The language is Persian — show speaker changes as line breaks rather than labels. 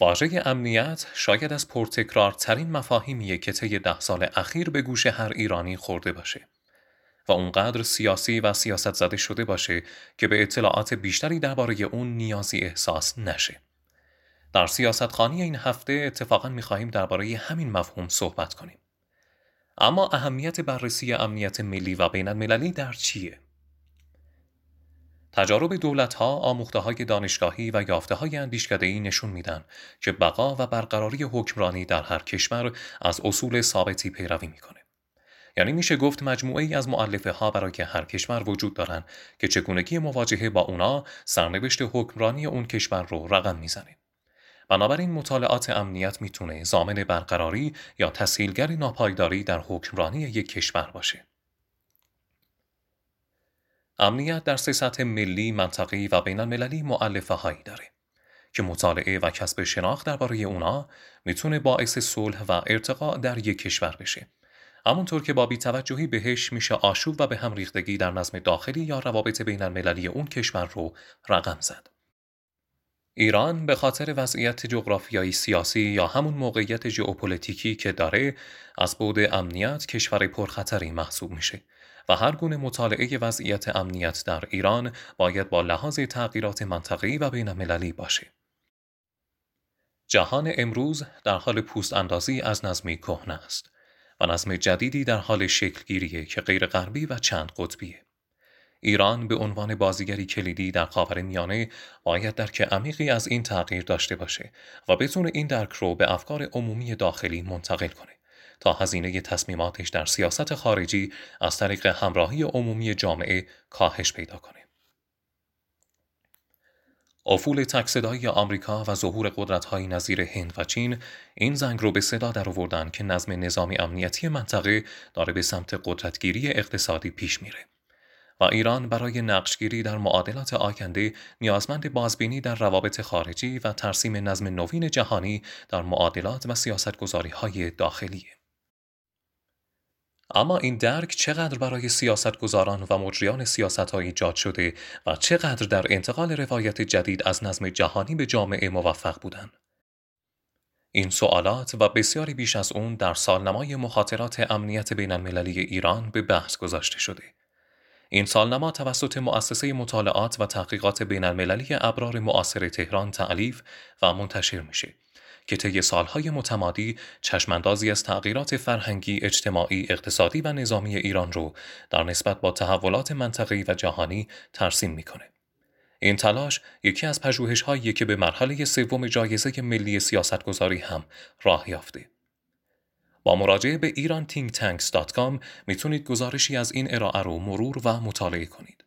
واژه امنیت شاید از پرتکرارترین مفاهیمیه که طی ده سال اخیر به گوش هر ایرانی خورده باشه و اونقدر سیاسی و سیاست زده شده باشه که به اطلاعات بیشتری درباره اون نیازی احساس نشه. در سیاست خانی این هفته اتفاقا می‌خواهیم درباره همین مفهوم صحبت کنیم. اما اهمیت بررسی امنیت ملی و بین المللی در چیه؟ تجارب دولتها، آموخته های دانشگاهی و یافته های اندیشکدهی نشون میدن که بقا و برقراری حکمرانی در هر کشور از اصول ثابتی پیروی می‌کنه. یعنی میشه گفت مجموعه ای از معلفه ها برای هر کشور وجود دارن که چگونگی مواجهه با اونا سرنوشت حکمرانی اون کشور رو رقم می‌زنه. بنابراین مطالعات امنیت می‌تونه زامن برقراری یا تسهیلگر ناپایداری در حکمرانی یک کشور باشه. امنیت در سطح ملی، منطقی و بین المللی معلفه هایی داره که مطالعه و کسب شناخت درباره اونا می‌تونه باعث صلح و ارتقا در یک کشور بشه. همونطور که با بیتوجهی بهش میشه آشوب و به هم ریختگی در نظم داخلی یا روابط بین المللی اون کشور رو رقم زد. ایران به خاطر وضعیت جغرافیایی سیاسی یا همون موقعیت ژئوپلیتیکی که داره از بود امنیت کشور پرخطری محسوب میشه و هر گونه مطالعه وضعیت امنیت در ایران باید با لحاظ تغییرات منطقی و بین المللی باشه. جهان امروز در حال پوست اندازی از نظمی کهنه است و نظم جدیدی در حال شکلگیریه که غیر غربی و چند قطبیه. ایران به عنوان بازیگری کلیدی در خاور میانه باید درک عمیقی از این تغییر داشته باشه و بتونه این درک رو به افکار عمومی داخلی منتقل کنه تا هزینه تصمیماتش در سیاست خارجی از طریق همراهی عمومی جامعه کاهش پیدا کنه. افول تکصدایی آمریکا و ظهور قدرت‌های نظیر هند و چین این زنگ رو به صدا در آوردن که نظم نظامی امنیتی منطقه داره به سمت قدرتگیری اقتصادی پیش میره. و ایران برای نقشگیری در معادلات آینده نیازمند بازبینی در روابط خارجی و ترسیم نظم نوین جهانی در معادلات و سیاستگذاری های داخلیه. اما این درک چقدر برای سیاستگزاران و مجریان سیاست های ایجاد شده و چقدر در انتقال روایت جدید از نظم جهانی به جامعه موفق بودند؟ این سوالات و بسیاری بیش از اون در سالنمای مخاطرات امنیت بین المللی ایران به بحث گذاشته شده. این سالنما توسط مؤسسه مطالعات و تحقیقات بین المللی ابرار معاصر تهران تعلیف و منتشر میشه که طی سالهای متمادی چشماندازی از تغییرات فرهنگی، اجتماعی، اقتصادی و نظامی ایران رو در نسبت با تحولات منطقه‌ای و جهانی ترسیم می‌کنه. این تلاش یکی از پژوهش‌هایی که به مرحله سوم جایزه ملی سیاستگذاری هم راه یافته. با مراجعه به ایرانتینگتانکس.com می‌تونید گزارشی از این ارائه رو مرور و مطالعه کنید.